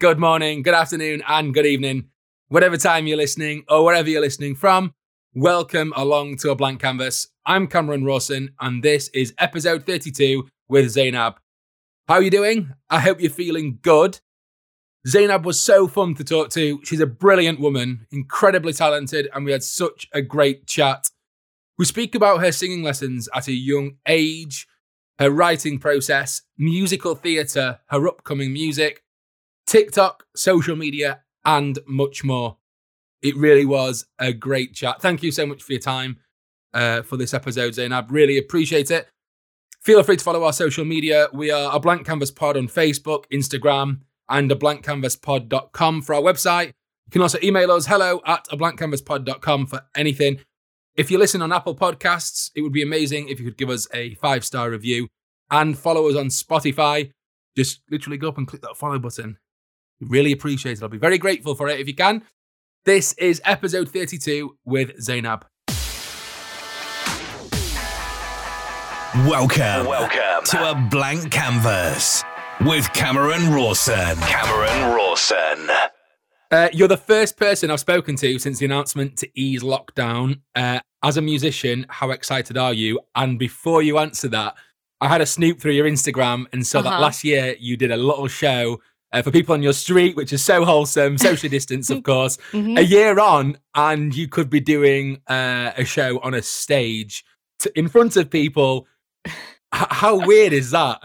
good morning, good afternoon, and good evening. Whatever time you're listening or wherever you're listening from, welcome along to a blank canvas. I'm Cameron Rawson, and this is episode 32 with Zeinab. How are you doing? I hope you're feeling good. Zeinab was so fun to talk to. She's a brilliant woman, incredibly talented, and we had such a great chat. We speak about her singing lessons at a young age, her writing process, musical theatre, her upcoming music, TikTok, social media, and much more. It really was a great chat. Thank you so much for your time uh, for this episode, Zeinab. Really appreciate it. Feel free to follow our social media. We are a Blank Canvas Pod on Facebook, Instagram, and a blankcanvaspod.com for our website. You can also email us hello at a blankcanvaspod.com for anything. If you listen on Apple Podcasts, it would be amazing if you could give us a five star review and follow us on Spotify. Just literally go up and click that follow button. We really appreciate it. I'll be very grateful for it if you can. This is episode 32 with Zeinab. Welcome, welcome to a blank canvas with Cameron Rawson. Cameron Rawson. Uh, you're the first person I've spoken to since the announcement to ease lockdown. Uh, as a musician, how excited are you? And before you answer that, I had a snoop through your Instagram and saw Uh-huh. that last year you did a little show uh, for people on your street, which is so wholesome, social distance, of course. Mhm. A year on, and you could be doing uh, a show on a stage in front of people. H- how weird is that?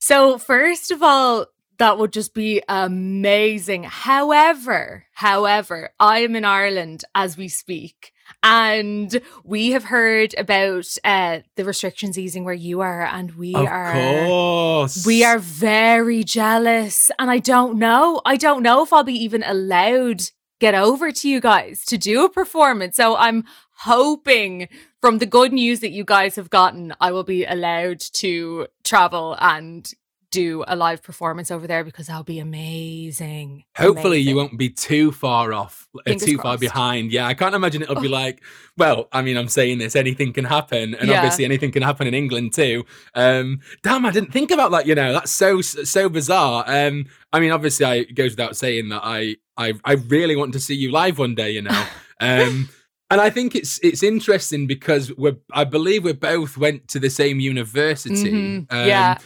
So, first of all, that would just be amazing. However, however, I am in Ireland as we speak. And we have heard about uh, the restrictions easing where you are, and we of are course. we are very jealous. And I don't know. I don't know if I'll be even allowed get over to you guys to do a performance. So I'm hoping from the good news that you guys have gotten, I will be allowed to travel and do a live performance over there because that'll be amazing. Hopefully, you won't be too far off, uh, Fingers too far behind. Yeah, I can't imagine it'll be Oh. like, well, I mean, I'm saying this, anything can happen. And Yeah. obviously, anything can happen in England too. Um, damn, I didn't think about that, you know, that's so, so bizarre. Um, I mean, obviously, I, it goes without saying that I, I, I really want to see you live one day, you know. Um, and I think it's it's interesting because we're I believe we both went to the same university. Mhm, Um, yeah.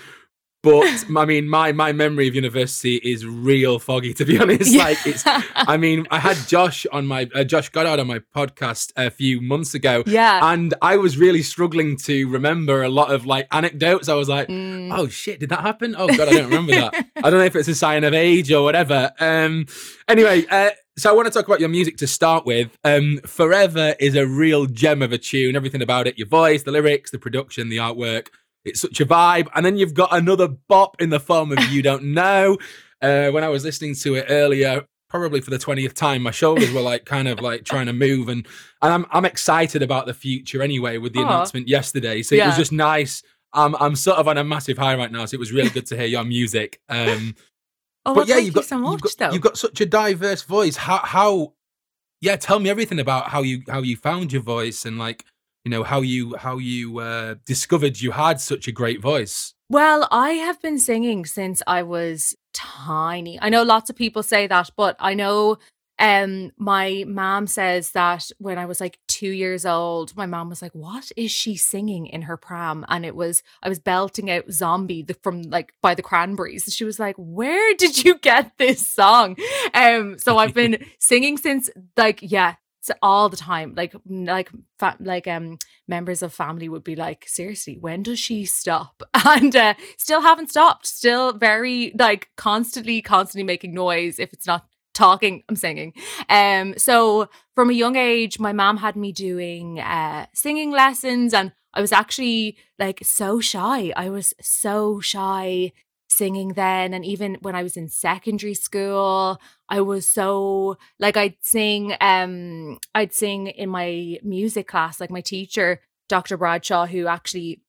But I mean, my my memory of university is real foggy, to be honest. Yeah. Like it's. I mean, I had Josh on my uh, Josh Goddard on my podcast a few months ago, yeah. and I was really struggling to remember a lot of like anecdotes. I was like, Mm. "Oh shit, did that happen? Oh god, I don't remember that. I don't know if it's a sign of age or whatever." Um. Anyway, uh, so I want to talk about your music to start with. Um, Forever is a real gem of a tune. Everything about it, your voice, the lyrics, the production, the artwork. It's such a vibe. And then you've got another bop in the form of You Don't Know. Uh, when I was listening to it earlier, probably for the 20th time, my shoulders were like kind of like trying to move. And, and I'm, I'm excited about the future anyway with the Aw. announcement yesterday. So it was just nice. I'm, I'm sort of on a massive high right now. So it was really good to hear your music. Um, oh, but well, yeah, you've you got, so much, you've got, you've got such a diverse voice. How, how, yeah, tell me everything about how you, how you found your voice and like, you know, how you, how you uh, discovered you had such a great voice. Well, I have been singing since I was tiny. I know lots of people say that, but I know um my mom says that when I was like 2 years old, my mom was like, "What is she singing in her pram?" And it was I was belting out Zombie the, from like by the Cranberries. And she was like, "Where did you get this song?" Um so I've been singing since like yeah, s- all the time like like fa- like um members of family would be like seriously when does she stop? And uh, still haven't stopped still very like constantly constantly making noise if it's not talking i'm singing. Um so from a young age my mom had me doing uh singing lessons and i was actually like so shy. I was so shy singing then and even when i was in secondary school i was so like i'd sing um i'd sing in my music class like my teacher dr bradshaw who actually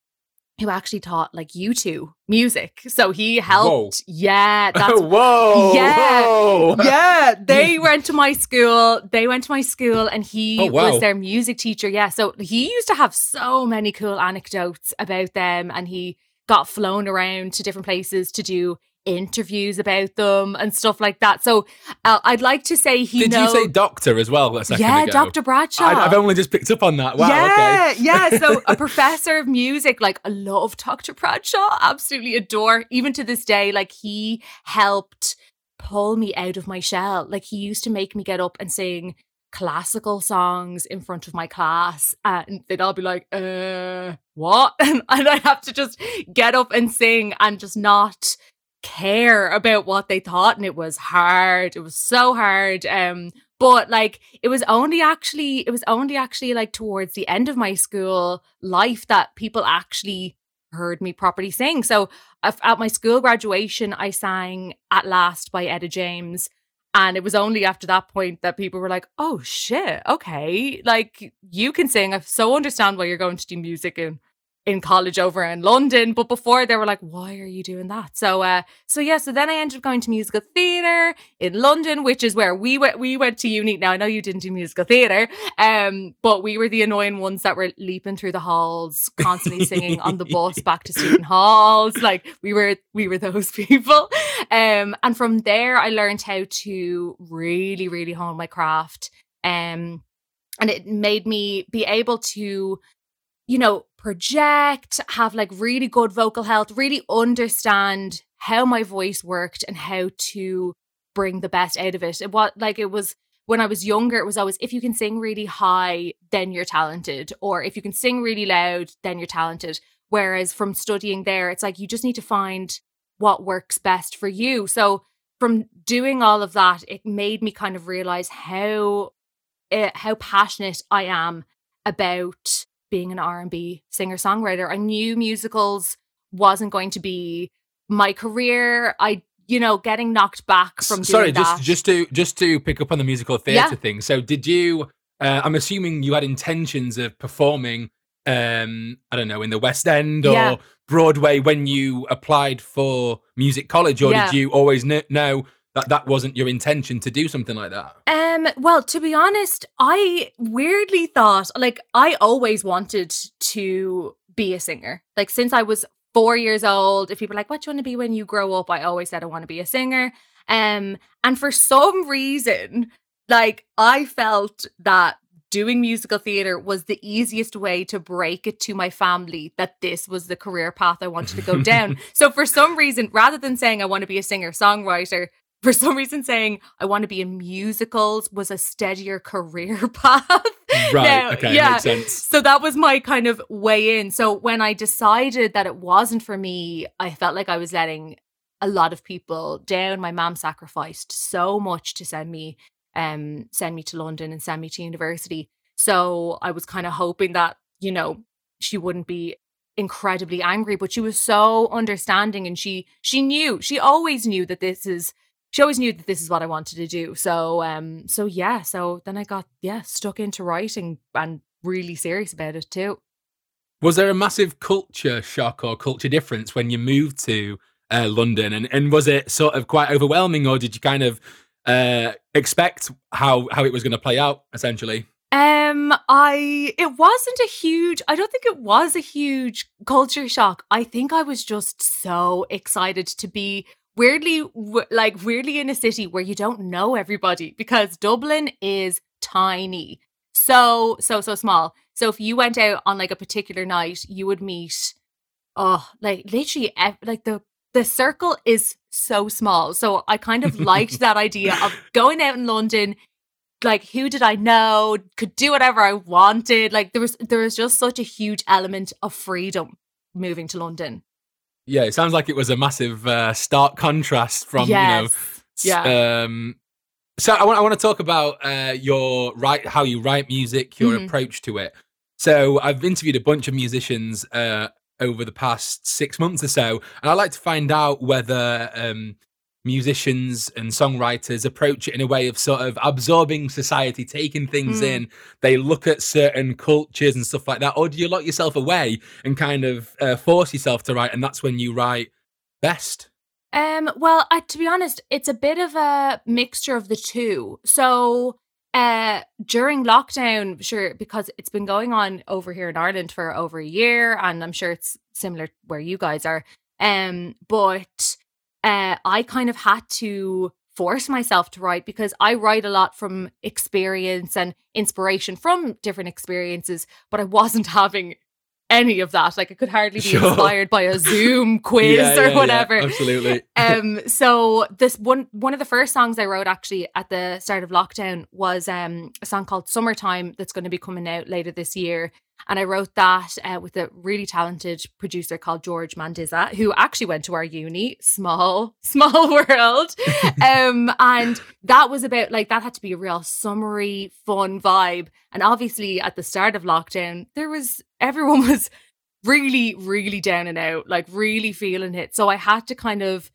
who actually taught like you two music so he helped yeah that's whoa. Yeah. whoa. yeah, they went to my school. They went to my school, and he Oh, wow. was their music teacher. Yeah, so he used to have so many cool anecdotes about them, and he got flown around to different places to do interviews about them and stuff like that. So uh, I'd like to say he. Did you say doctor as well? A second yeah, ago? Dr. Bradshaw. I, have only just picked up on that. Wow. yeah, Okay. yeah. So a professor of music, like I love Dr. Bradshaw, absolutely adore. Even to this day, like he helped pull me out of my shell. Like he used to make me get up and sing classical songs in front of my class and they'd all be like uh what? And, i'd have to just get up and sing and just not care about what they thought and it was hard. It was so hard um but like it was only actually it was only actually like towards the end of my school life that people actually heard me properly sing. So at my school graduation i sang at last by etta james and it was only after that point that people were like oh shit okay like you can sing i so understand why you're going to do music in in college over in London, but before they were like, "Why are you doing that?" So, uh, so yeah, so then I ended up going to musical theatre in London, which is where we went. We went to uni. Now I know you didn't do musical theatre, um, but we were the annoying ones that were leaping through the halls, constantly singing on the bus back to student halls. Like we were, we were those people. Um, and from there, I learned how to really, really hone my craft. Um, and it made me be able to you know, project, have like really good vocal health, really understand how my voice worked and how to bring the best out of it. It was like it was when I was younger, it was always if you can sing really high, then you're talented, or if you can sing really loud, then you're talented. Whereas from studying there, it's like you just need to find what works best for you. So from doing all of that, it made me kind of realize how uh, how passionate I am about being an R&B singer-songwriter. I knew musicals wasn't going to be my career. I you know, getting knocked back from doing Sorry, that. just just to just to pick up on the musical theatre Yeah. thing. So, did you? Uh, I'm assuming you had intentions of performing. Um, I don't know, in the West End or Yeah. Broadway when you applied for music college, or Yeah. did you always kn- know that that wasn't your intention to do something like that? Um, well, to be honest, I weirdly thought like I always wanted to be a singer. Like since I was four years old, if people are like, what do you want to be when you grow up? I always said I want to be a singer. Um, and for some reason, like I felt that doing musical theater was the easiest way to break it to my family that this was the career path I wanted to go down. so for some reason, rather than saying I want to be a singer songwriter, for some reason saying I want to be in musicals was a steadier career path. Right. Now, okay. yeah. Makes sense. So that was my kind of way in. So when I decided that it wasn't for me, I felt like I was letting a lot of people down. My mom sacrificed so much to send me um send me to London and send me to university. So I was kind of hoping that, you know, she wouldn't be incredibly angry, but she was so understanding and she she knew, she always knew that this is she always knew that this is what I wanted to do. So um so yeah, so then I got yeah, stuck into writing and really serious about it too. Was there a massive culture shock or culture difference when you moved to uh, London, and and was it sort of quite overwhelming, or did you kind of uh, expect how how it was going to play out essentially? Um, I it wasn't a huge. I don't think it was a huge culture shock. I think I was just so excited to be weirdly w- like weirdly in a city where you don't know everybody because Dublin is tiny, so so so small. So if you went out on like a particular night, you would meet, oh, like literally ev- like the the circle is so small. So I kind of liked that idea of going out in London, like who did I know, could do whatever I wanted. Like there was there was just such a huge element of freedom moving to London. Yeah, it sounds like it was a massive uh, stark contrast from you know. Yeah. Um, so I want I want to talk about uh, your write how you write music, your Mhm. approach to it. So I've interviewed a bunch of musicians uh, over the past six months or so, and I'd like to find out whether um, musicians and songwriters approach it in a way of sort of absorbing society, taking things Mm. in. They look at certain cultures and stuff like that, or do you lock yourself away and kind of uh, force yourself to write, and that's when you write best? Um, well, I, to be honest, it's a bit of a mixture of the two. So, uh, during lockdown, sure, because it's been going on over here in Ireland for over a year, and I'm sure it's similar where you guys are. Um, but uh, I kind of had to force myself to write because I write a lot from experience and inspiration from different experiences, but I wasn't having any of that. Like I could hardly be Sure. inspired by a Zoom quiz Yeah, or yeah, yeah, whatever. absolutely. um so this one one of the first songs I wrote actually at the start of lockdown was um a song called Summertime that's going to be coming out later this year and I wrote that uh, with a really talented producer called George Mandiza who actually went to our uni small small world. Um and that was about like that had to be a real summery fun vibe. And obviously at the start of lockdown there was everyone was really really down and out like really feeling it. So I had to kind of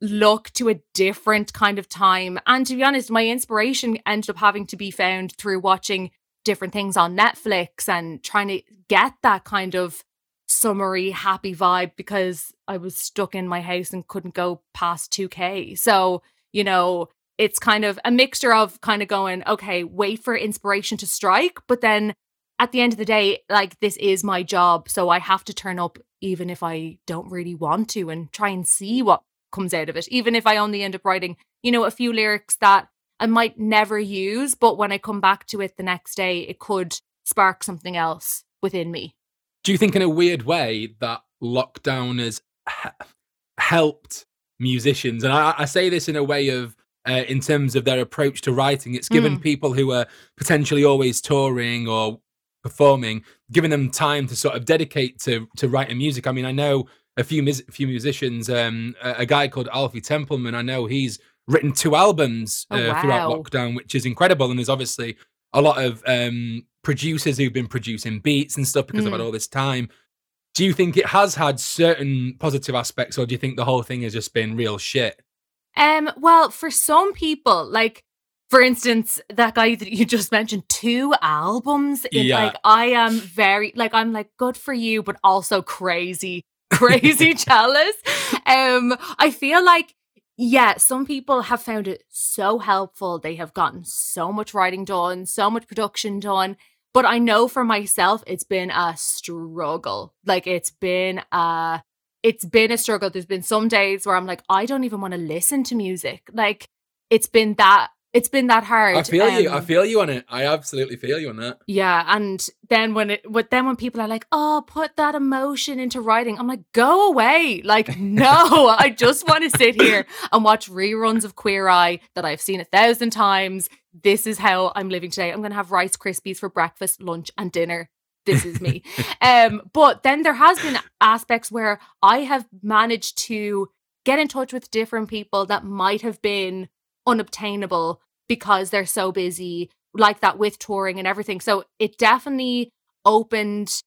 look to a different kind of time. And to be honest, my inspiration ended up having to be found through watching different things on Netflix and trying to get that kind of summery, happy vibe because I was stuck in my house and couldn't go past 2K. So, you know, it's kind of a mixture of kind of going, okay, wait for inspiration to strike, but then at the end of the day, like this is my job. So I have to turn up even if I don't really want to and try and see what comes out of it, even if I only end up writing, you know, a few lyrics that I might never use, but when I come back to it the next day, it could spark something else within me. Do you think, in a weird way, that lockdown has helped musicians? And I, I say this in a way of, uh, in terms of their approach to writing, it's given Mm. people who are potentially always touring or performing, giving them time to sort of dedicate to to writing music. I mean, I know a few mus- few musicians, um, a, a guy called Alfie Templeman. I know he's written two albums Oh, uh, throughout lockdown, which is incredible. And there's obviously a lot of um, producers who've been producing beats and stuff because they've had Mm. all this time. Do you think it has had certain positive aspects, or do you think the whole thing has just been real shit? Um, well, for some people, like for instance, that guy that you just mentioned, two albums. It, Yeah. Like I am very like I'm like good for you, but also crazy, crazy jealous. Um, I feel like yeah, some people have found it so helpful. They have gotten so much writing done, so much production done. But I know for myself, it's been a struggle. Like it's been a it's been a struggle. There's been some days where I'm like, I don't even want to listen to music. Like it's been that it's been that hard. I feel you. I Um, feel you on it. I absolutely feel you on that. yeah, and then when it, but then when people are like, "Oh, put that emotion into writing," I'm like, "Go away!" Like, no, I just want to sit here and watch reruns of Queer Eye that I've seen a thousand times. This is how I'm living today. I'm gonna have Rice Krispies for breakfast, lunch, and dinner. This is me. um, but then there has been aspects where I have managed to get in touch with different people that might have been unobtainable because they're so busy like that with touring and everything. So it definitely opened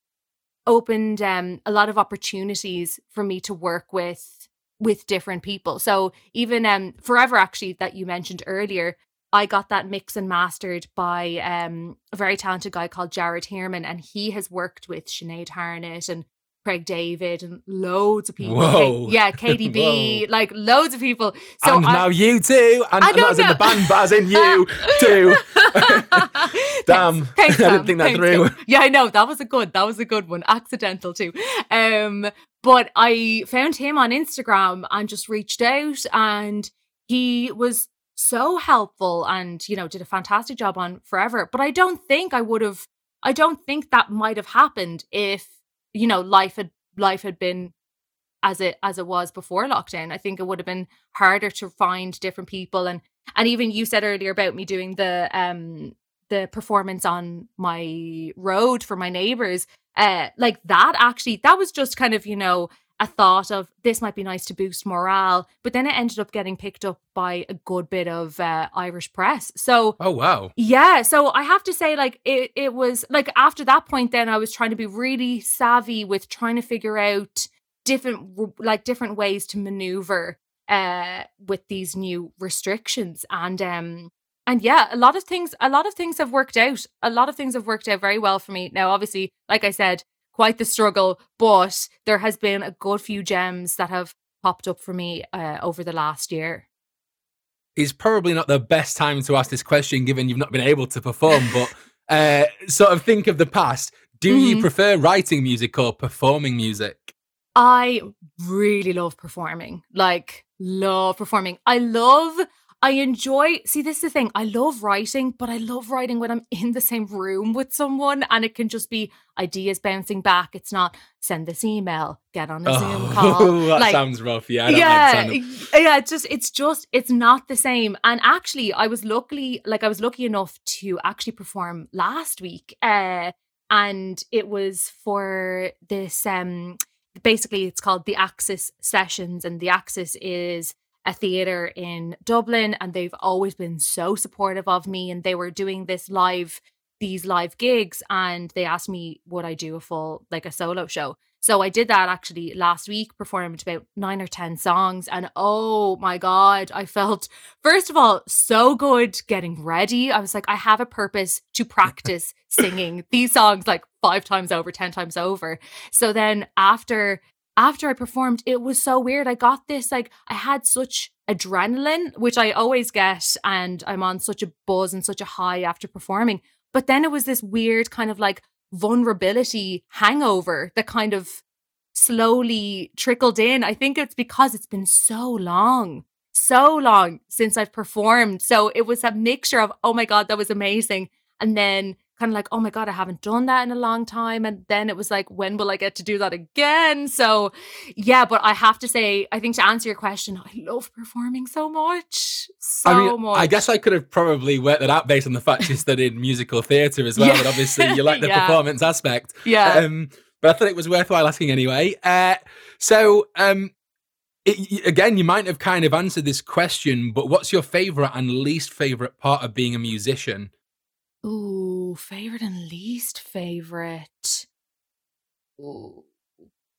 opened um a lot of opportunities for me to work with with different people. So even um Forever actually that you mentioned earlier, I got that mix and mastered by um a very talented guy called Jared Heerman and he has worked with Sinead Harnett and Craig David and loads of people. Whoa. yeah, KDB, like loads of people. So and I- now you too. And, I and don't in the band, but as in you too. Damn. Thanks, I didn't think that Thanks, through. Yeah, I know. That was a good. That was a good one. Accidental too. Um, but I found him on Instagram and just reached out, and he was so helpful, and you know, did a fantastic job on Forever. But I don't think I would have. I don't think that might have happened if you know life had life had been as it as it was before lockdown. I think it would have been harder to find different people and and even you said earlier about me doing the um the performance on my road for my neighbors uh like that actually that was just kind of you know a thought of this might be nice to boost morale but then it ended up getting picked up by a good bit of uh, irish press. So Oh wow. yeah, so I have to say, like, it, it was like after that point, then I was trying to be really savvy with trying to figure out different, like, different ways to maneuver uh with these new restrictions. And um and yeah a lot of things a lot of things have worked out. A lot of things have worked out very well for me. Now obviously like i said quite the struggle but there has been a good few gems that have popped up for me uh, over the last year It's probably not the best time to ask this question, given you've not been able to perform. But uh, sort of think of the past. Do you Mhm. prefer writing music or performing music? I really love performing. Like, love performing. I love, I enjoy, see, this is the thing. I love writing, but I love writing when I'm in the same room with someone and it can just be ideas bouncing back. It's not send this email, get on a Oh, Zoom call. that like, sounds rough. Yeah, I don't yeah, like the sound of- yeah. It's just, it's just, it's not the same. And actually, I was luckily, like, I was lucky enough to actually perform last week, uh, and it was for this. Um, basically, it's called the Axis Sessions, and the Axis is a theater in Dublin, and they've always been so supportive of me. And they were doing this live, these live gigs, and they asked me would I do a full, like, a solo show. So I did that actually last week, performed about nine or 10 songs. And oh my God, I felt, first of all, so good getting ready. I was like, I have a purpose to practice singing these songs like five times over, 10 times over. So then after, after I performed, it was so weird. I got this, like, I had such adrenaline, which I always get. And I'm on such a buzz and such a high after performing. But then it was this weird kind of like vulnerability hangover that kind of slowly trickled in. I think it's because it's been so long, so long since I've performed. So it was a mixture of, oh my God, that was amazing. And then kind of like, oh my God, I haven't done that in a long time. And then it was like, when will I get to do that again? So yeah, but I have to say, I think to answer your question, I love performing so much. So I mean, much. I guess I could have probably worked that out based on the fact you studied musical theatre as well, Yeah. but obviously you like the Yeah. performance aspect. yeah. Um, but I thought it was worthwhile asking anyway. Uh, so, um, it, again, you might have kind of answered this question, but what's your favourite and least favourite part of being a musician? Ooh, favorite and least favorite. Ooh.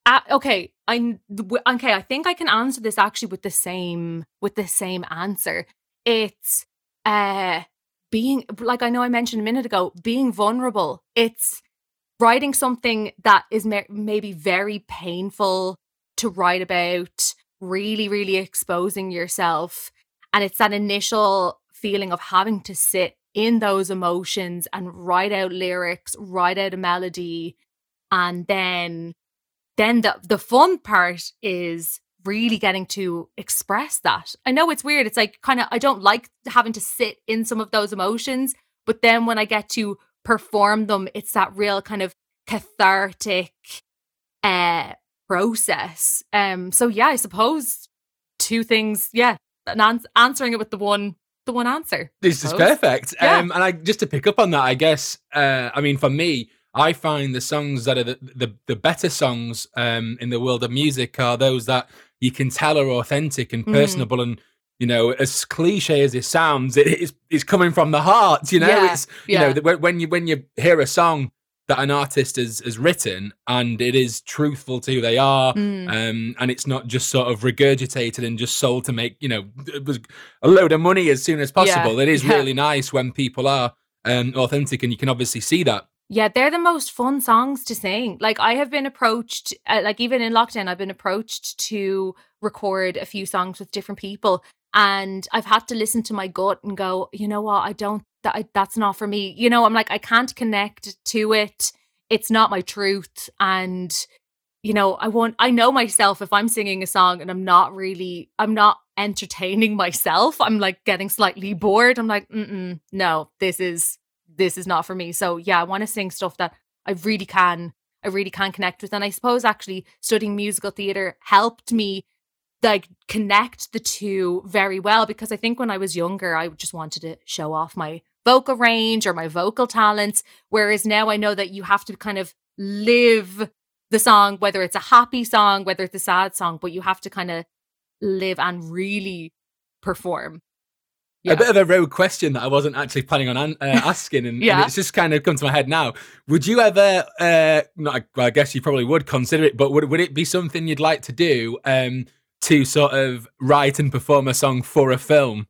Uh, okay, I okay. I think I can answer this actually with the same with the same answer. It's uh being like I know I mentioned a minute ago, being vulnerable. It's writing something that is ma- maybe very painful to write about, really, really exposing yourself. And it's that initial feeling of having to sit in those emotions and write out lyrics, write out a melody. And then then the the fun part is really getting to express that. I know it's weird. It's like kind of I don't like having to sit in some of those emotions, but then when I get to perform them, it's that real kind of cathartic uh process. Um so yeah, I suppose two things, yeah, ans- answering it with the one the one answer. This is perfect. Yeah. Um, and I just to pick up on that, I guess. Uh, I mean, for me, I find the songs that are the the, the better songs um, in the world of music are those that you can tell are authentic and Mhm. personable and. You know, as cliche as it sounds, it is it's coming from the heart. You know, Yeah, it's you know yeah. when when you when you hear a song that an artist has has written and it is truthful to who they are, Mm. um, and it's not just sort of regurgitated and just sold to make you know a load of money as soon as possible. it is yeah. really nice when people are um, authentic, and you can obviously see that. Yeah, they're the most fun songs to sing. Like I have been approached, uh, like even in lockdown, I've been approached to record a few songs with different people, and I've had to listen to my gut and go, you know what, I don't. That I, that's not for me. You know, I'm like I can't connect to it. It's not my truth, and you know, I want. I know myself if I'm singing a song and I'm not really, I'm not entertaining myself. I'm like getting slightly bored. I'm like, Mm-mm, no, this is this is not for me. So yeah, I want to sing stuff that I really can, I really can connect with. And I suppose actually studying musical theater helped me like connect the two very well because I think when I was younger, I just wanted to show off my vocal range or my vocal talents. Whereas now I know that you have to kind of live the song, whether it's a happy song, whether it's a sad song, but you have to kind of live and really perform. Yeah. A bit of a rogue question that I wasn't actually planning on an- uh, asking, and, and it's just kind of come to my head now. Would you ever? Uh, not, well, I guess you probably would consider it, but would would it be something you'd like to do? Um, to sort of write and perform a song for a film.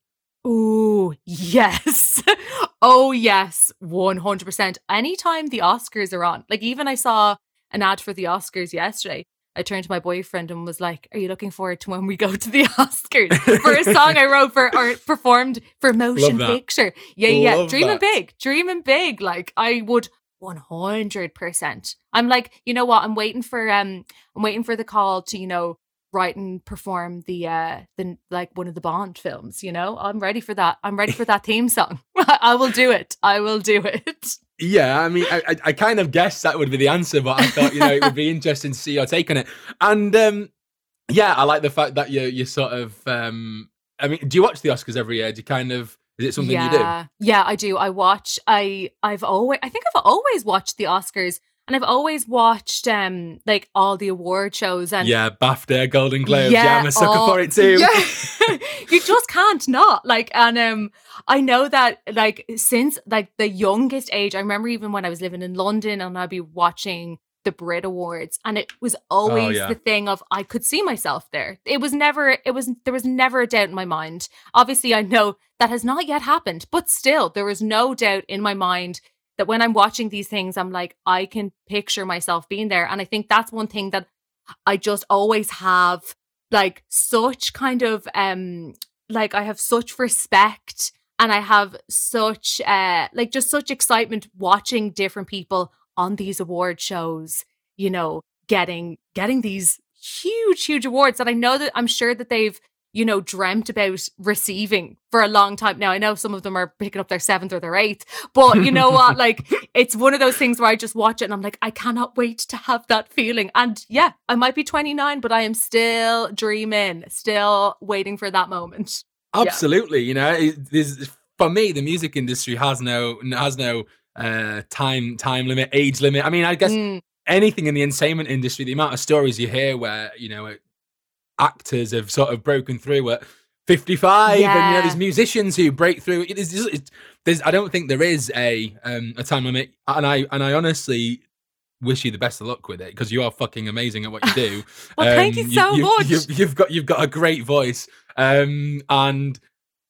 Ooh, yes. oh, yes. 100%. Anytime the Oscars are on, like even I saw an ad for the Oscars yesterday. I turned to my boyfriend and was like, Are you looking forward to when we go to the Oscars for a song I wrote for or performed for motion picture? Yeah, yeah. Love Dreaming that. big, dreaming big. Like, I would 100%. I'm like, you know what? I'm waiting for um I'm waiting for the call to, you know, write and perform the uh the like one of the Bond films, you know? I'm ready for that. I'm ready for that theme song. I will do it. I will do it. Yeah, I mean, I, I, kind of guessed that would be the answer, but I thought you know it would be interesting to see your take on it. And um, yeah, I like the fact that you you sort of. Um, I mean, do you watch the Oscars every year? Do you kind of is it something yeah. you do? Yeah, I do. I watch. I I've always. I think I've always watched the Oscars, and I've always watched um like all the award shows and yeah, BAFTA, Golden Globes. Yeah, yeah I'm a sucker all, for it too. Yeah. you just can't not like. And um, I know that like since like the youngest age, I remember even when I was living in London and I'd be watching the Brit Awards and it was oh, always oh, yeah. the thing of I could see myself there. It was never it was there was never a doubt in my mind. Obviously I know that has not yet happened, but still there is no doubt in my mind that when I'm watching these things I'm like I can picture myself being there. And I think that's one thing that I just always have like such kind of um like I have such respect and I have such uh like just such excitement watching different people on these award shows, you know, getting getting these huge huge awards that I know that I'm sure that they've you know dreamt about receiving for a long time now i know some of them are picking up their seventh or their eighth but you know what like it's one of those things where i just watch it and i'm like i cannot wait to have that feeling and yeah i might be 29 but i am still dreaming still waiting for that moment absolutely yeah. you know this for me the music industry has no has no uh, time time limit, age limit. I mean, I guess mm. anything in the entertainment industry, the amount of stories you hear where you know actors have sort of broken through at 55 yeah. and you know there's musicians who break through. It is it, there's i don't think there is a um a time limit and i and i honestly wish you the best of luck with it because you are fucking amazing at what you do. Well um, thank you so you, much. you've, you've, got you've got a great voice. Um and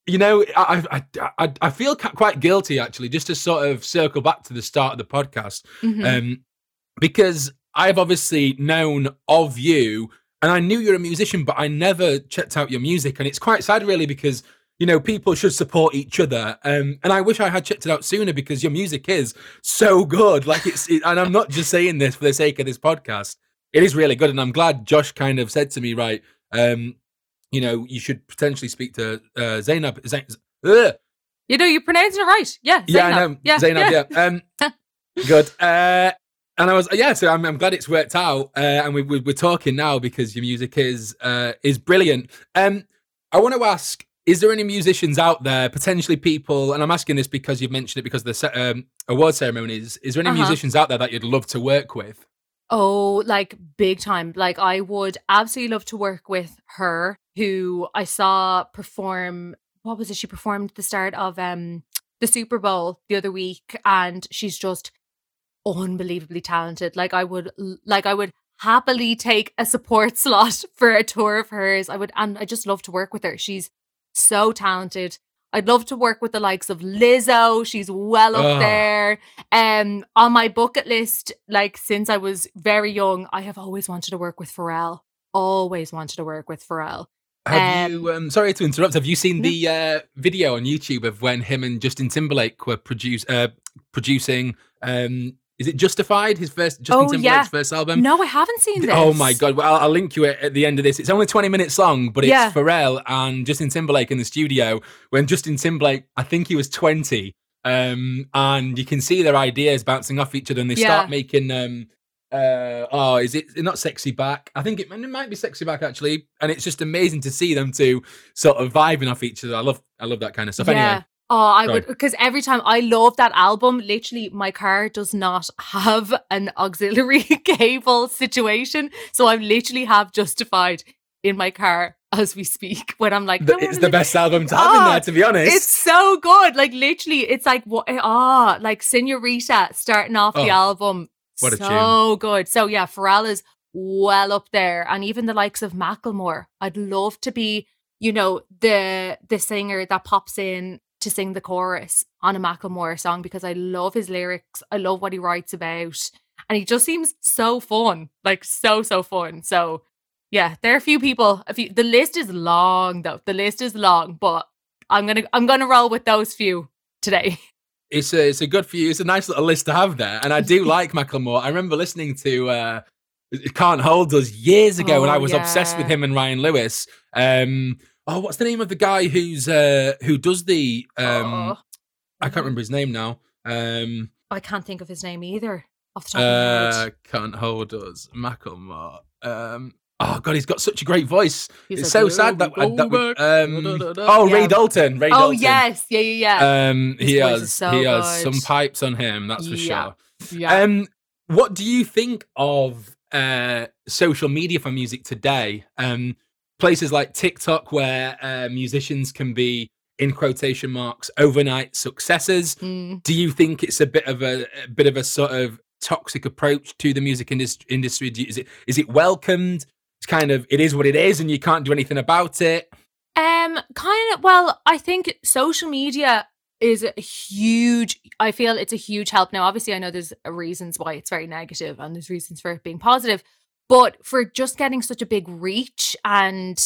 you know, I, I I I feel quite guilty actually, just to sort of circle back to the start of the podcast, mm-hmm. um, because I've obviously known of you, and I knew you're a musician, but I never checked out your music, and it's quite sad really because you know people should support each other, um, and I wish I had checked it out sooner because your music is so good. Like it's, it, and I'm not just saying this for the sake of this podcast. It is really good, and I'm glad Josh kind of said to me, right, um, you know, you should potentially speak to uh, Zeinab. Zeinab you know, you're pronouncing it right. Yeah. Zeinab. Yeah, I know. Yeah, Zeinab, yeah. yeah. Um, good. Uh, and I was, yeah, so I'm, I'm glad it's worked out. Uh, and we, we, are talking now because your music is uh, is brilliant. Um, I want to ask, is there any musicians out there, potentially people, and I'm asking this because you've mentioned it because of the um, award ceremonies, is there any uh-huh. musicians out there that you'd love to work with? Oh, like big time. Like I would absolutely love to work with her, who I saw perform. What was it? She performed the start of um the Super Bowl the other week, and she's just unbelievably talented. Like I would, like I would happily take a support slot for a tour of hers. I would, and I just love to work with her. She's so talented. I'd love to work with the likes of Lizzo. She's well up oh. there. Um, on my bucket list, like since I was very young, I have always wanted to work with Pharrell. Always wanted to work with Pharrell. Have um, you? Um, sorry to interrupt. Have you seen the uh, video on YouTube of when him and Justin Timberlake were produce, uh, producing um, is it Justified? His first Justin oh, Timberlake's yeah. first album. No, I haven't seen this. Oh my god! Well, I'll, I'll, link you it at the end of this. It's only twenty minutes long, but it's yeah. Pharrell and Justin Timberlake in the studio when Justin Timberlake, I think he was twenty, um, and you can see their ideas bouncing off each other, and they yeah. start making. Um, uh, oh, is it not sexy back? I think it, it might be sexy back actually, and it's just amazing to see them two sort of vibing off each other. I love, I love that kind of stuff. Anyway, Oh, I Sorry. would because every time I love that album, literally my car does not have an auxiliary cable situation. So I literally have justified in my car as we speak when I'm like, it's the best album to have oh, in there, to be honest. It's so good. Like literally, it's like what ah, oh, like Senorita starting off oh, the album. What a so tune. good. So yeah, Pharrell is well up there. And even the likes of Macklemore. I'd love to be, you know, the the singer that pops in to sing the chorus on a Macklemore song because I love his lyrics. I love what he writes about. And he just seems so fun, like so, so fun. So, yeah, there are a few people. A few, the list is long, though. The list is long, but I'm gonna I'm gonna roll with those few today. it's a it's a good you. It's a nice little list to have there, and I do like Macklemore. I remember listening to uh, It "Can't Hold Us" years ago, when I Oh, was obsessed with him and Ryan Lewis. Um, oh, what's the name of the guy who's uh, who does the? Um, Oh, I can't remember his name now. Um, I can't think of his name either off the top of my uh, head. "Can't Hold Us," Macklemore. Um, oh God, he's got such a great voice. He's it's like, so sad that, go that we- um, oh Ray Dalton. Ray Oh Dalton. yes, yeah, yeah, yeah. Um, he His voice has so he has some pipes on him. That's for Yeah. sure. yeah. Um, what do you think of uh, social media for music today? Um, places like TikTok, where uh, musicians can be in quotation marks overnight successes. Mm. Do you think it's a bit of a, a bit of a sort of toxic approach to the music indus- industry? Do you, is it is it welcomed? It's kind of it is what it is, and you can't do anything about it. Um, kind of. Well, I think social media is a huge. I feel it's a huge help. Now, obviously, I know there's reasons why it's very negative, and there's reasons for it being positive. But for just getting such a big reach and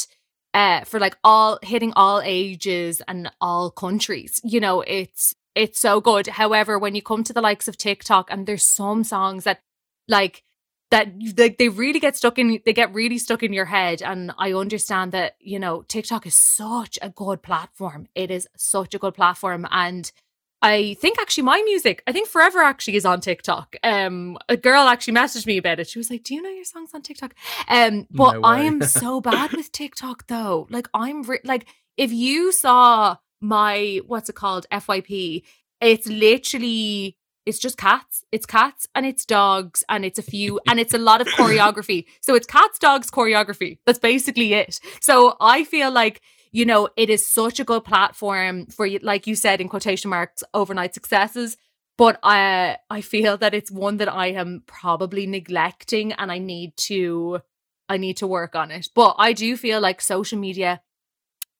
uh, for like all hitting all ages and all countries, you know, it's it's so good. However, when you come to the likes of TikTok, and there's some songs that like that they, they really get stuck in they get really stuck in your head and i understand that you know tiktok is such a good platform it is such a good platform and i think actually my music i think forever actually is on tiktok um a girl actually messaged me about it she was like do you know your songs on tiktok um but No i am so bad with tiktok though like i'm re- like if you saw my what's it called fyp it's literally it's just cats. It's cats and it's dogs and it's a few and it's a lot of choreography. So it's cats, dogs, choreography. That's basically it. So I feel like, you know, it is such a good platform for you, like you said in quotation marks, overnight successes. But I I feel that it's one that I am probably neglecting and I need to I need to work on it. But I do feel like social media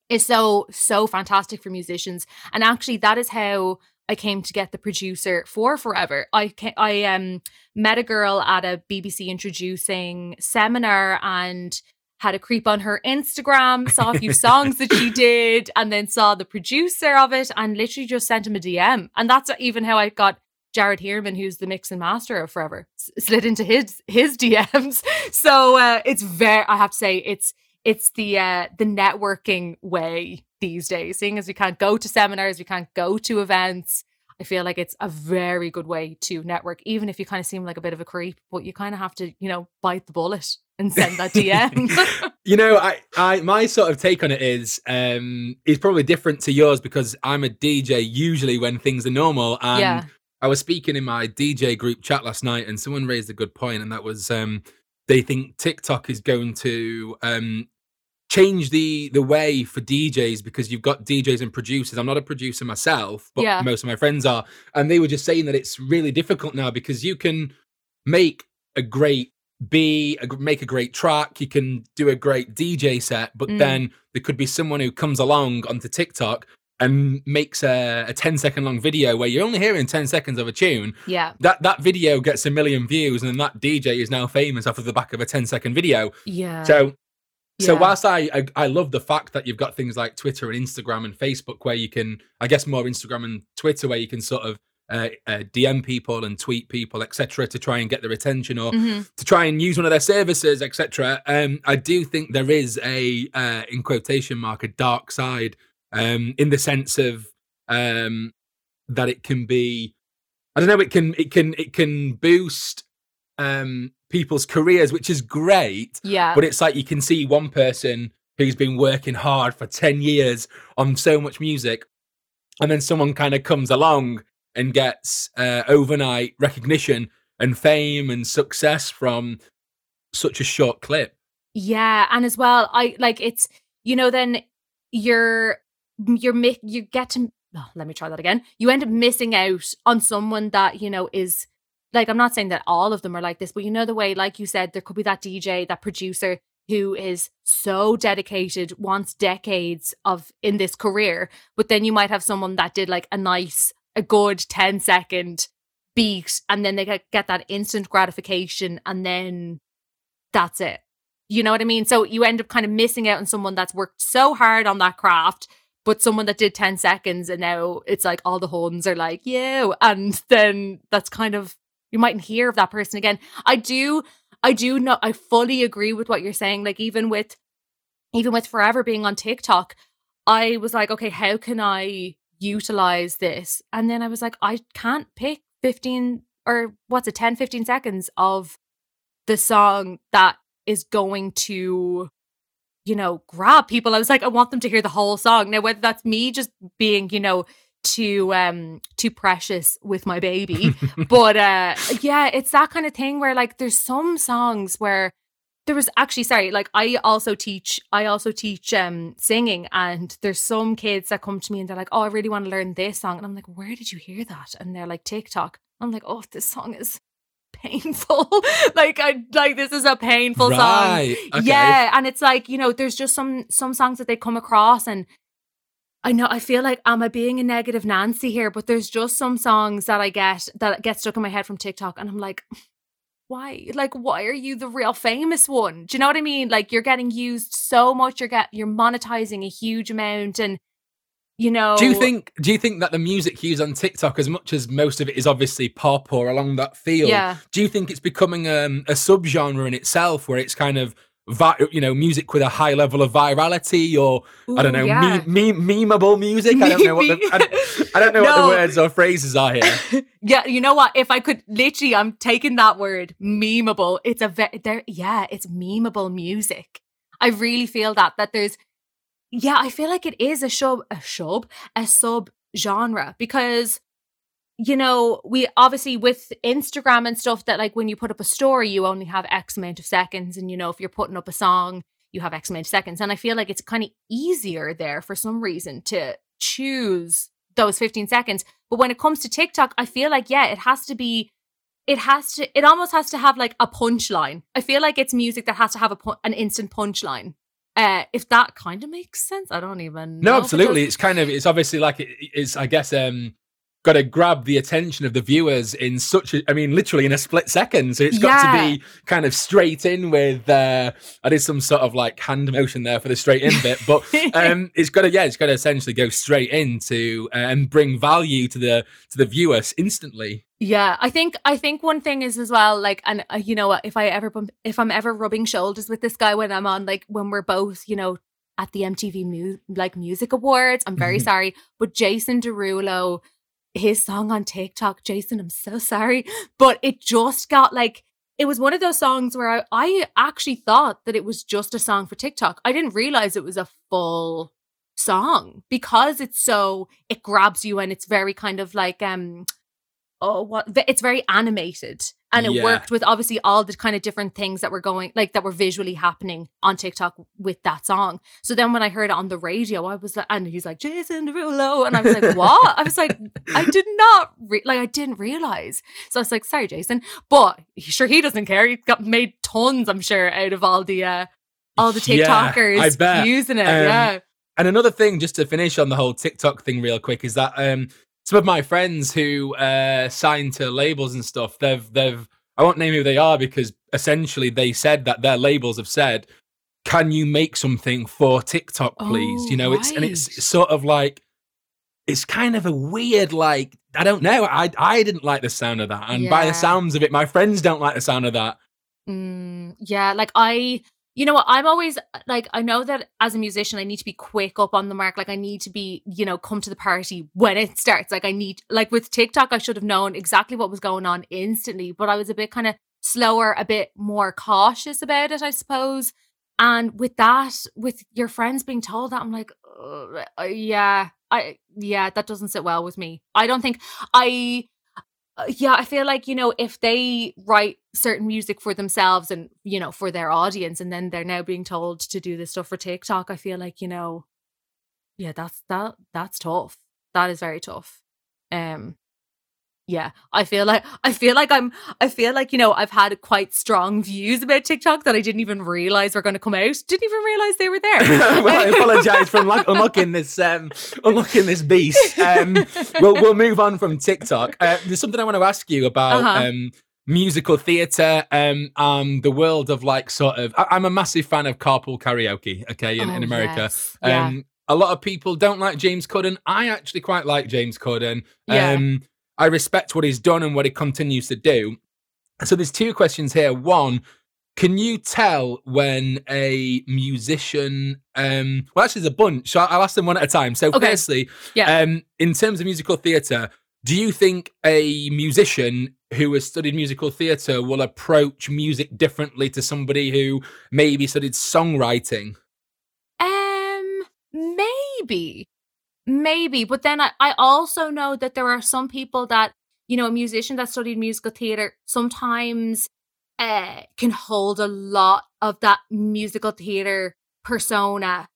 is so so fantastic for musicians and actually that is how I came to get the producer for Forever. I ca- I um met a girl at a BBC introducing seminar and had a creep on her Instagram, saw a few songs that she did, and then saw the producer of it and literally just sent him a DM. And that's even how I got Jared Heerman, who's the mix and master of Forever, slid into his his DMs. So uh, it's very, I have to say, it's it's the uh, the networking way these days. Seeing as we can't go to seminars, we can't go to events. I feel like it's a very good way to network, even if you kind of seem like a bit of a creep, but you kind of have to, you know, bite the bullet and send that DM. you know, I, I, my sort of take on it is, um, is probably different to yours because I'm a DJ usually when things are normal. And yeah. I was speaking in my DJ group chat last night, and someone raised a good point, and that was um, they think TikTok is going to um, change the the way for DJs because you've got DJs and producers. I'm not a producer myself, but Yeah. most of my friends are, and they were just saying that it's really difficult now because you can make a great be a, make a great track you can do a great dj set but Mm. then there could be someone who comes along onto tiktok and makes a, a 10 second long video where you're only hearing 10 seconds of a tune Yeah. that that video gets a million views and then that dj is now famous off of the back of a 10 second video Yeah. so so whilst I, I I love the fact that you've got things like Twitter and Instagram and Facebook where you can, I guess more Instagram and Twitter where you can sort of uh, uh, DM people and tweet people, etc., to try and get their attention or Mhm. to try and use one of their services, etc. Um, I do think there is a, uh, in quotation mark, a dark side, um, in the sense of um, that it can be, I don't know, it can it can it can boost um, people's careers, which is great. Yeah. But it's like you can see one person who's been working hard for 10 years on so much music, and then someone kind of comes along and gets uh, overnight recognition and fame and success from such a short clip. Yeah, and as well, I like it's you know then you're you're you get to oh, let me try that again. You end up missing out on someone that you know is like I'm not saying that all of them are like this, but you know the way like you said there could be that DJ, that producer who is so dedicated, wants decades of in this career, but then you might have someone that did like a nice a good 10 second beat and then they get, get that instant gratification and then that's it. You know what I mean? So you end up kind of missing out on someone that's worked so hard on that craft, but someone that did 10 seconds and now it's like all the Huns are like, you. And then that's kind of, you mightn't hear of that person again. I do, I do know, I fully agree with what you're saying. Like, even with, even with forever being on TikTok, I was like, okay, how can I utilize this? And then I was like, I can't pick 15 or what's it, 10, 15 seconds of the song that is going to you know, grab people. I was like, I want them to hear the whole song. Now, whether that's me just being, you know, too um too precious with my baby. but uh yeah, it's that kind of thing where like there's some songs where there was actually sorry, like I also teach I also teach um singing and there's some kids that come to me and they're like, "Oh, I really want to learn this song." And I'm like, "Where did you hear that?" And they're like, "TikTok." I'm like, "Oh, this song is painful. like I like this is a painful right. song. Okay. Yeah, and it's like, you know, there's just some some songs that they come across and I know I feel like am I being a negative Nancy here, but there's just some songs that I get that get stuck in my head from TikTok and I'm like why? Like why are you the real famous one? Do you know what I mean? Like you're getting used so much, you're get you're monetizing a huge amount and you know do you think do you think that the music used on tiktok as much as most of it is obviously pop or along that field yeah. do you think it's becoming um, a subgenre in itself where it's kind of vi- you know music with a high level of virality or Ooh, i don't know yeah. me- me- memeable music i don't know what the, I, don't, I don't know No. what the words or phrases are here yeah, you know what? If I could literally, I'm taking that word, memeable. It's a ve- there. Yeah, it's memeable music. I really feel that that there's. Yeah, I feel like it is a sub, a sub, a sub genre because, you know, we obviously with Instagram and stuff that like when you put up a story, you only have X amount of seconds, and you know if you're putting up a song, you have X amount of seconds, and I feel like it's kind of easier there for some reason to choose those 15 seconds. But when it comes to TikTok, I feel like, yeah, it has to be, it has to, it almost has to have like a punchline. I feel like it's music that has to have a pu- an instant punchline. Uh, if that kind of makes sense, I don't even. no know if it absolutely it's kind of it's obviously like it, it's i guess um got to grab the attention of the viewers in such a, I mean, literally in a split second. So it's got Yeah. to be kind of straight in with, uh, I did some sort of like hand motion there for the straight in bit, but, um, it's got to, yeah, it's got to essentially go straight into uh, and bring value to the, to the viewers instantly. Yeah, I think I think one thing is as well like and uh, you know what if I ever bump, if I'm ever rubbing shoulders with this guy when I'm on like when we're both you know at the MTV mu- like music awards I'm very Mhm. sorry but Jason Derulo his song on TikTok Jason I'm so sorry but it just got like it was one of those songs where I, I actually thought that it was just a song for TikTok. I didn't realize it was a full song because it's so it grabs you and it's very kind of like um oh what it's very animated and it Yeah. worked with obviously all the kind of different things that were going like that were visually happening on TikTok with that song. So then when I heard it on the radio, I was like, and he's like Jason Derulo, and I was like, what? I was like, I did not re- like I didn't realize. So I was like, sorry, Jason, but sure he doesn't care. He got made tons, I'm sure, out of all the uh all the Yeah, TikTokers I bet. using it. Um, yeah, And another thing, just to finish on the whole TikTok thing real quick, is that um, some of my friends who uh, signed to labels and stuff, they've they've I won't name who they are because essentially they said that their labels have said, "Can you make something for TikTok, please?" Oh, you know, it's and it's sort of like it's kind of a weird like I don't know. I I didn't like the sound of that, and by the sounds of it, my friends don't like the sound of that. Mm, yeah, like I, you know what, I'm always like, I know that as a musician, I need to be quick up on the mark. Like, I need to be, you know, come to the party when it starts. Like, I need, like with TikTok, I should have known exactly what was going on instantly, but I was a bit kind of slower, a bit more cautious about it, I suppose. And with that, with your friends being told that, I'm like, uh, yeah, I, yeah, that doesn't sit well with me. I don't think I, uh, yeah, I feel like, you know, if they write certain music for themselves and, you know, for their audience, and then they're now being told to do this stuff for TikTok, I feel like, you know, yeah, that's that that's tough. That is very tough. Um yeah, I feel like I feel like I'm I feel like, you know, I've had quite strong views about TikTok that I didn't even realize were going to come out. Didn't even realize they were there. well, I apologise for unlock- unlocking this um, unlocking this beast. Um, we'll we'll move on from TikTok. Uh, there's something I want to ask you about Uh-huh. um, musical theatre um, and the world of like sort of. I, I'm a massive fan of carpool karaoke. Okay, in, in Oh, America. yes. Yeah. Um, a lot of people don't like James Corden. I actually quite like James Corden. Yeah. Um, I respect what he's done and what he continues to do. So there's two questions here. One, can you tell when a musician um well actually there's a bunch so i'll ask them one at a time so Okay. firstly Yeah. um in terms of musical theatre do you think a musician who has studied musical theatre will approach music differently to somebody who maybe studied songwriting Um, maybe, maybe. But then I, I also know that there are some people that, you know, a musician that studied musical theater sometimes uh, can hold a lot of that musical theater persona.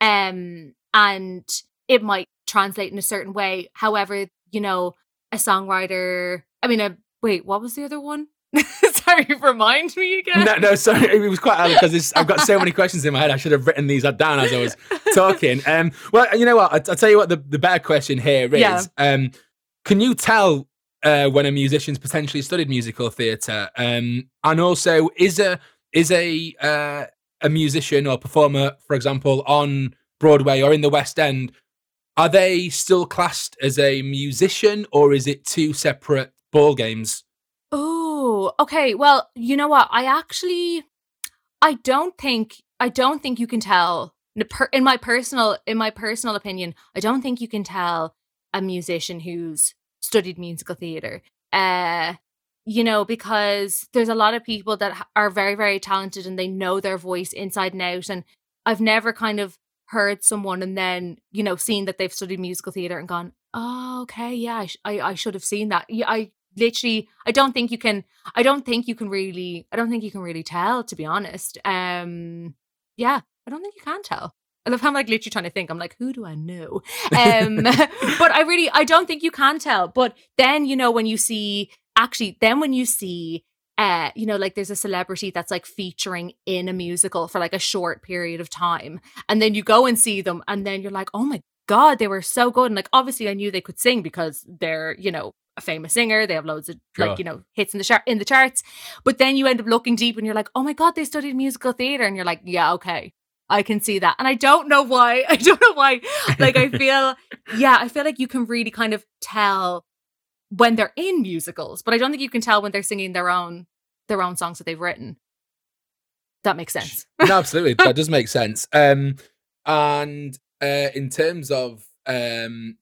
Um, and it might translate in a certain way. However, you know, a songwriter, I mean, a, wait, what was the other one? Sorry, remind me again. no no sorry. It was quite early because i've got so many questions in my head i should have written these down as i was talking. Um well you know what? I, i'll tell you what the, the better question here is. Yeah. um can you tell uh, when a musician's potentially studied musical theatre? Um and also is a is a uh, a musician or performer for example on broadway or in the west end are they still classed as a musician or is it two separate ball games Oh, okay. Well, you know what? I actually, I don't think, I don't think you can tell. in my personal, in my personal opinion, I don't think you can tell a musician who's studied musical theater. Uh, you know, because there's a lot of people that are very, very talented and they know their voice inside and out. And I've never kind of heard someone and then you know seen that they've studied musical theater and gone, oh, okay, yeah, I, sh- I, I should have seen that. Yeah, I literally i don't think you can i don't think you can really i don't think you can really tell to be honest um yeah i don't think you can tell I love how I'm like literally trying to think. I'm like, who do I know? Um, but I really, I don't think you can tell. But then, you know, when you see, actually, then when you see, uh, you know, like there's a celebrity that's like featuring in a musical for like a short period of time, and then you go and see them, and then you're like, oh my god, they were so good. And like, obviously, I knew they could sing because they're, you know, a famous singer. They have loads of Sure. like, you know, hits in the chart in the charts. But then you end up looking deep, and you're like, oh my god, they studied musical theater, and you're like, yeah, okay. I can see that. And I don't know why. I don't know why. Like I feel yeah, I feel like you can really kind of tell when they're in musicals, but I don't think you can tell when they're singing their own their own songs that they've written. That makes sense. no, absolutely. That does make sense. Um, and uh, in terms of, um,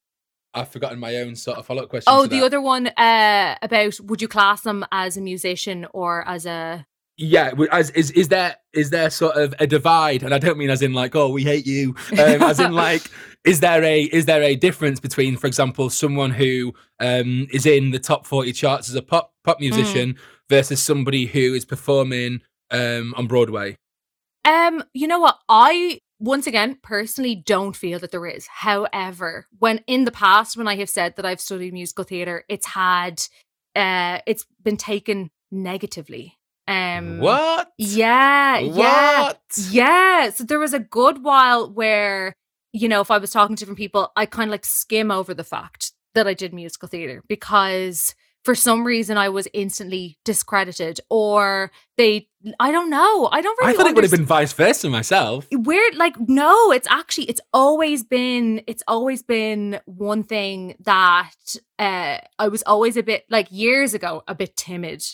I've forgotten my own sort of follow up question. Oh, the other one uh about would you class them as a musician or as a Yeah, as, is is there is there sort of a divide? And I don't mean as in like, oh, we hate you. Um, as in like, is there a is there a difference between, for example, someone who um, is in the top forty charts as a pop pop musician versus somebody who is performing um, on Broadway? Um, you know what? I once again personally don't feel that there is. However, when in the past when I have said that I've studied musical theater, it's had uh it's been taken negatively. Um what? Yeah, yeah. Yeah. So there was a good while where, you know, if I was talking to different people, I kind of like skim over the fact that I did musical theater because for some reason I was instantly discredited or they I don't know. I don't really I thought it would have been vice versa myself. weird like no it's actually it's always been it's always been one thing that uh i was always a bit like years ago a bit timid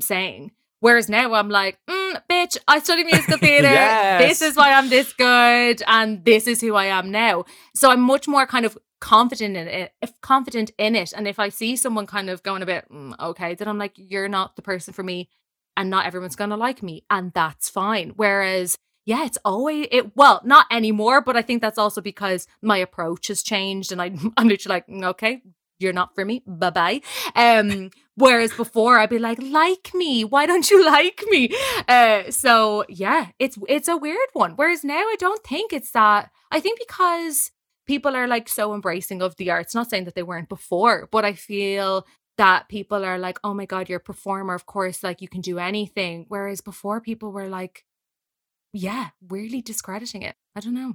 saying whereas now i'm like mm, bitch i studied musical theater Yes. this is why i'm this good and this is who i am now so i'm much more kind of confident in it if confident in it and if i see someone kind of going a bit mm, okay then i'm like you're not the person for me and not everyone's gonna like me and that's fine whereas yeah, it's always it. Well, not anymore, but I think that's also because my approach has changed, and I, I'm literally like, "Mm, okay, you're not for me, bye bye. Um, whereas before I'd be like, like me, why don't you like me? Uh, so yeah, it's it's a weird one. Whereas now I don't think it's that. I think because people are like so embracing of the arts. Not saying that they weren't before, but I feel that people are like, oh my god, you're a performer, of course, like you can do anything. Whereas before people were like yeah, weirdly discrediting it. I don't know.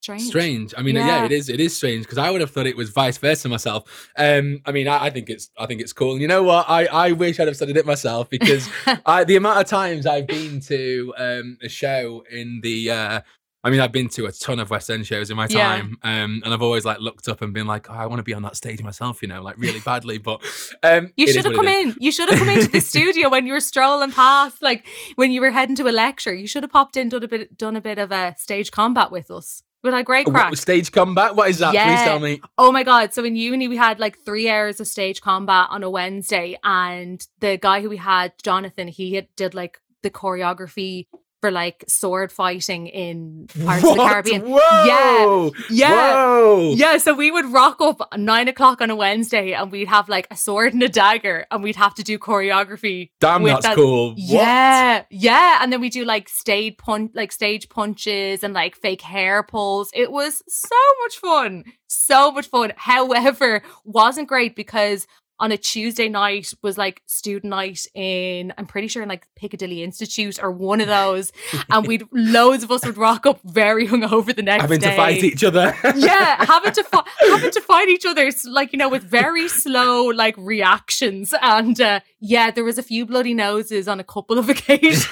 Strange. Strange. I mean, yeah, Yeah. it is. It is strange because I would have thought it was vice versa myself. Um, I mean, I, I think it's. I think it's cool. And you know what? I, I wish I'd have studied it myself because I, the amount of times I've been to um, a show in the uh, I mean, I've been to a ton of West End shows in my Yeah. time, um, and I've always like looked up and been like, oh, I want to be on that stage myself, you know, like really badly. But um, You should have come in. You should have come into the studio when you were strolling past, like when you were heading to a lecture. You should have popped in, done a bit, done a bit of a stage combat with us. But a great What- crack. stage combat? What is that? Please tell me. Oh my god! So in uni we had like three hours of stage combat on a Wednesday, and the guy who we had, Jonathan, he had, did like the choreography for like sword fighting in Pirates of the Caribbean. Whoa! Yeah. Whoa! Yeah, so we would rock up nine o'clock on a Wednesday and we'd have like a sword and a dagger and we'd have to do choreography. Damn, that's that- cool. What? Yeah, yeah. And then we do like stage punch like stage punches and like fake hair pulls. It was so much fun. So much fun. However, wasn't great because on a Tuesday night was like student night in I'm pretty sure in like Piccadilly Institute or one of those. and we'd loads of us would rock up very hungover the next Having day to fight each other. yeah, having to fi- having to fight each other, like you know, with very slow like reactions, and uh, yeah, there was a few bloody noses on a couple of occasions,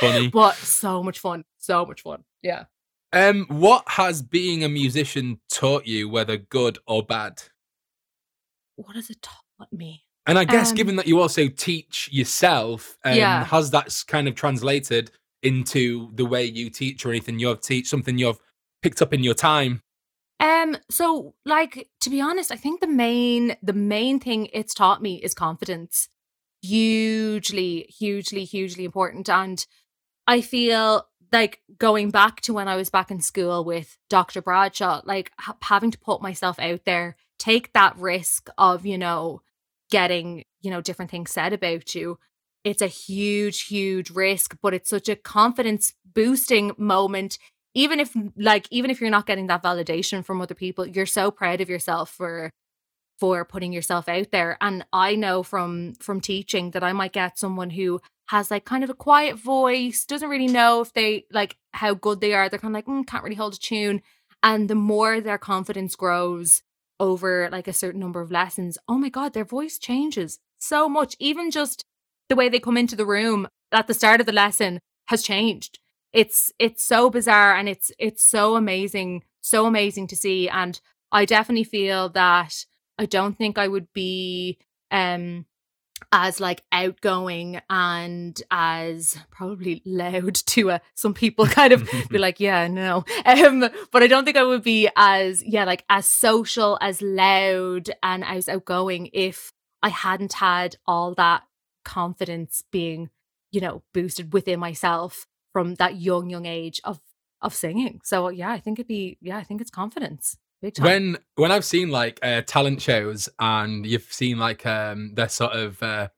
Funny. but so much fun, so much fun. Yeah. Um, what has being a musician taught you, whether good or bad? What has it taught me? And I guess, Um, given that you also teach yourself, um, Yeah. has that kind of translated into the way you teach or anything you've teach, something you've picked up in your time? Um, so like to be honest, I think the main the main thing it's taught me is confidence. Hugely, hugely, hugely important. And I feel like going back to when I was back in school with Dr. Bradshaw, like ha- having to put myself out there, take that risk of, you know, getting, you know, different things said about you. It's a huge, huge risk, but it's such a confidence boosting moment. Even if like even if you're not getting that validation from other people you're so proud of yourself for for putting yourself out there. And i know from from teaching that i might get someone who has like kind of a quiet voice doesn't really know if they like how good they are. They're kind of like mm, can't really hold a tune. And the more their confidence grows over like a certain number of lessons oh my god their voice changes so much. Even just the way they come into the room at the start of the lesson has changed. It's it's so bizarre and it's it's so amazing so amazing to see. And i definitely feel that i don't think i would be um as like outgoing and as probably loud to uh, some people kind of. Be like yeah no. Um but i don't think i would be as yeah like as social as loud and as outgoing if i hadn't had all that confidence being you know boosted within myself from that young young age of of singing. So yeah i think it'd be yeah i think it's confidence When when I've seen like uh, talent shows and you've seen like um their sort of uh,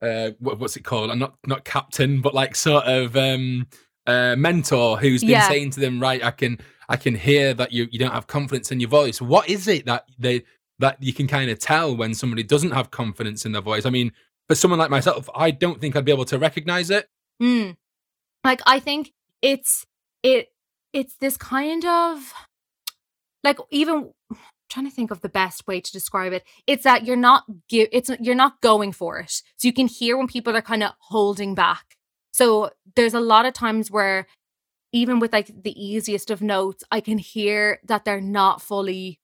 uh what, what's it called? I'm not not captain, but like sort of um uh mentor who's been Yeah. saying to them, right, I can I can hear that you you don't have confidence in your voice. What is it that they that you can kind of tell when somebody doesn't have confidence in their voice? I mean, for someone like myself, I don't think I'd be able to recognize it. Mm. Like I think it's it it's this kind of like even trying to think of the best way to describe it. It's that you're not give it's you're not going for it. So you can hear when people are kind of holding back. So there's a lot of times where even with like the easiest of notes, I can hear that they're not fully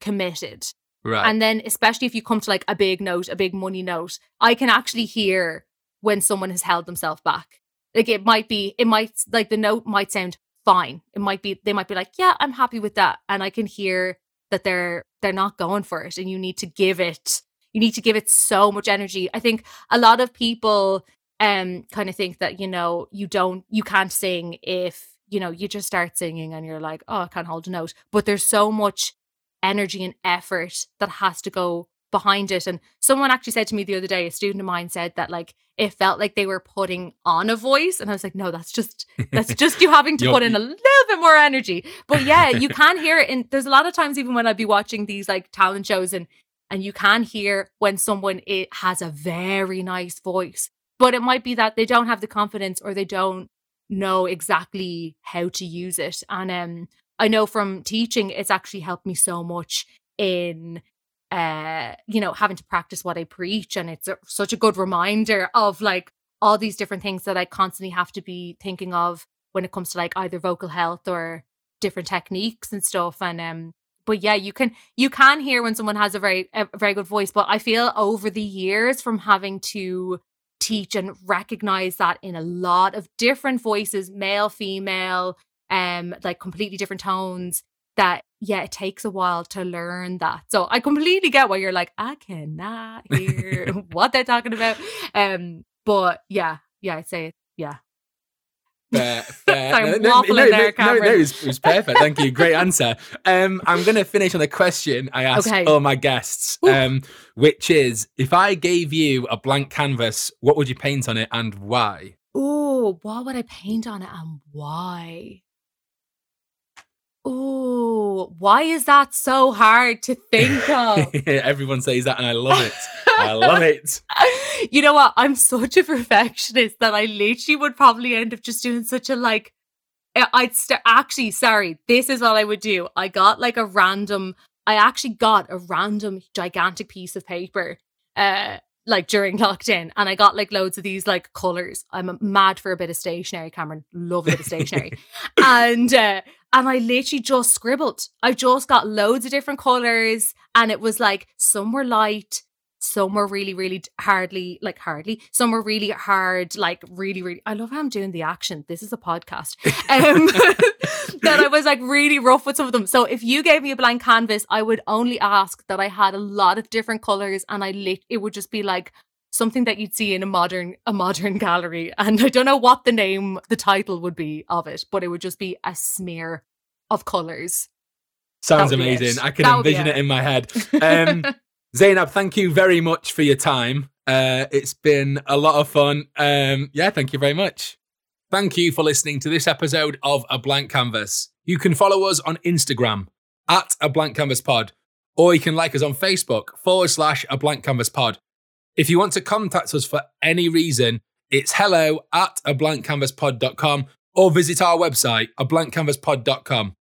committed. Right. And then, especially if you come to like a big note, a big money note, I can actually hear when someone has held themselves back. Like it might be, it might, like the note might sound fine. It might be, they might be like, yeah, I'm happy with that. And I can hear that they're, they're not going for it. And you need to give it, you need to give it so much energy. I think a lot of people um kind of think that, you know, you don't, you can't sing if, you know, you just start singing and you're like, oh, I can't hold a note. But there's so much energy and effort that has to go behind it. And someone actually said to me the other day, a student of mine said that like it felt like they were putting on a voice. And I was like, no, that's just that's just you having to put in a little bit more energy. But yeah, you can hear it. And there's a lot of times even when I'd be watching these like talent shows and and you can hear when someone it has a very nice voice. But it might be that they don't have the confidence or they don't know exactly how to use it. And um I know from teaching, it's actually helped me so much in uh you know having to practice what i preach and it's a, such a good reminder of like all these different things that i constantly have to be thinking of when it comes to like either vocal health or different techniques and stuff. And um, but yeah, you can you can hear when someone has a very a very good voice. But I feel over the years from having to teach and recognize that in a lot of different voices, male, female, um, like completely different tones, that yeah, it takes a while to learn that. So I completely get why you're like, I cannot hear what they're talking about. Um, but yeah, yeah, I'd say yeah. Fair, fair. Sorry, no, waffling no, there, no, no, no, it was, it was perfect. Thank you. Great answer. Um, I'm going to finish on a question I asked Okay. all my guests, Ooh. um, which is if I gave you a blank canvas, what would you paint on it and why? Oh, what would I paint on it and why? Oh, why is that so hard to think of? Everyone says that, and I love it. I love it. you know what? I'm such a perfectionist that I literally would probably end up just doing such a like. I'd st- actually, sorry, this is what I would do. I got like a random, I actually got a random gigantic piece of paper, uh, like during lockdown, and I got like loads of these like colors. I'm mad for a bit of stationery, Cameron. Love a bit of stationery, and uh, and I literally just scribbled. I just got loads of different colors, and it was like some were light, some were really, really hardly, like hardly. Some were really hard, like really, really. I love how I'm doing the action. This is a podcast. Um, that I was like really rough with some of them. So if you gave me a blank canvas, I would only ask that I had a lot of different colors, and I lit. It would just be like something that you'd see in a modern a modern gallery and i don't know what the name the title would be of it but it would just be a smear of colors Sounds amazing. I can That envision it. it in my head. Um, Zeinab, thank you very much for your time. Uh, it's been a lot of fun. Um, yeah, thank you very much. Thank you for listening to this episode of A Blank Canvas. You can follow us on Instagram at A Blank Canvas Pod, or you can like us on Facebook forward slash A Blank Canvas Pod. If you want to contact us for any reason, it's hello at a blankcanvaspod.com or visit our website, a blankcanvaspod.com.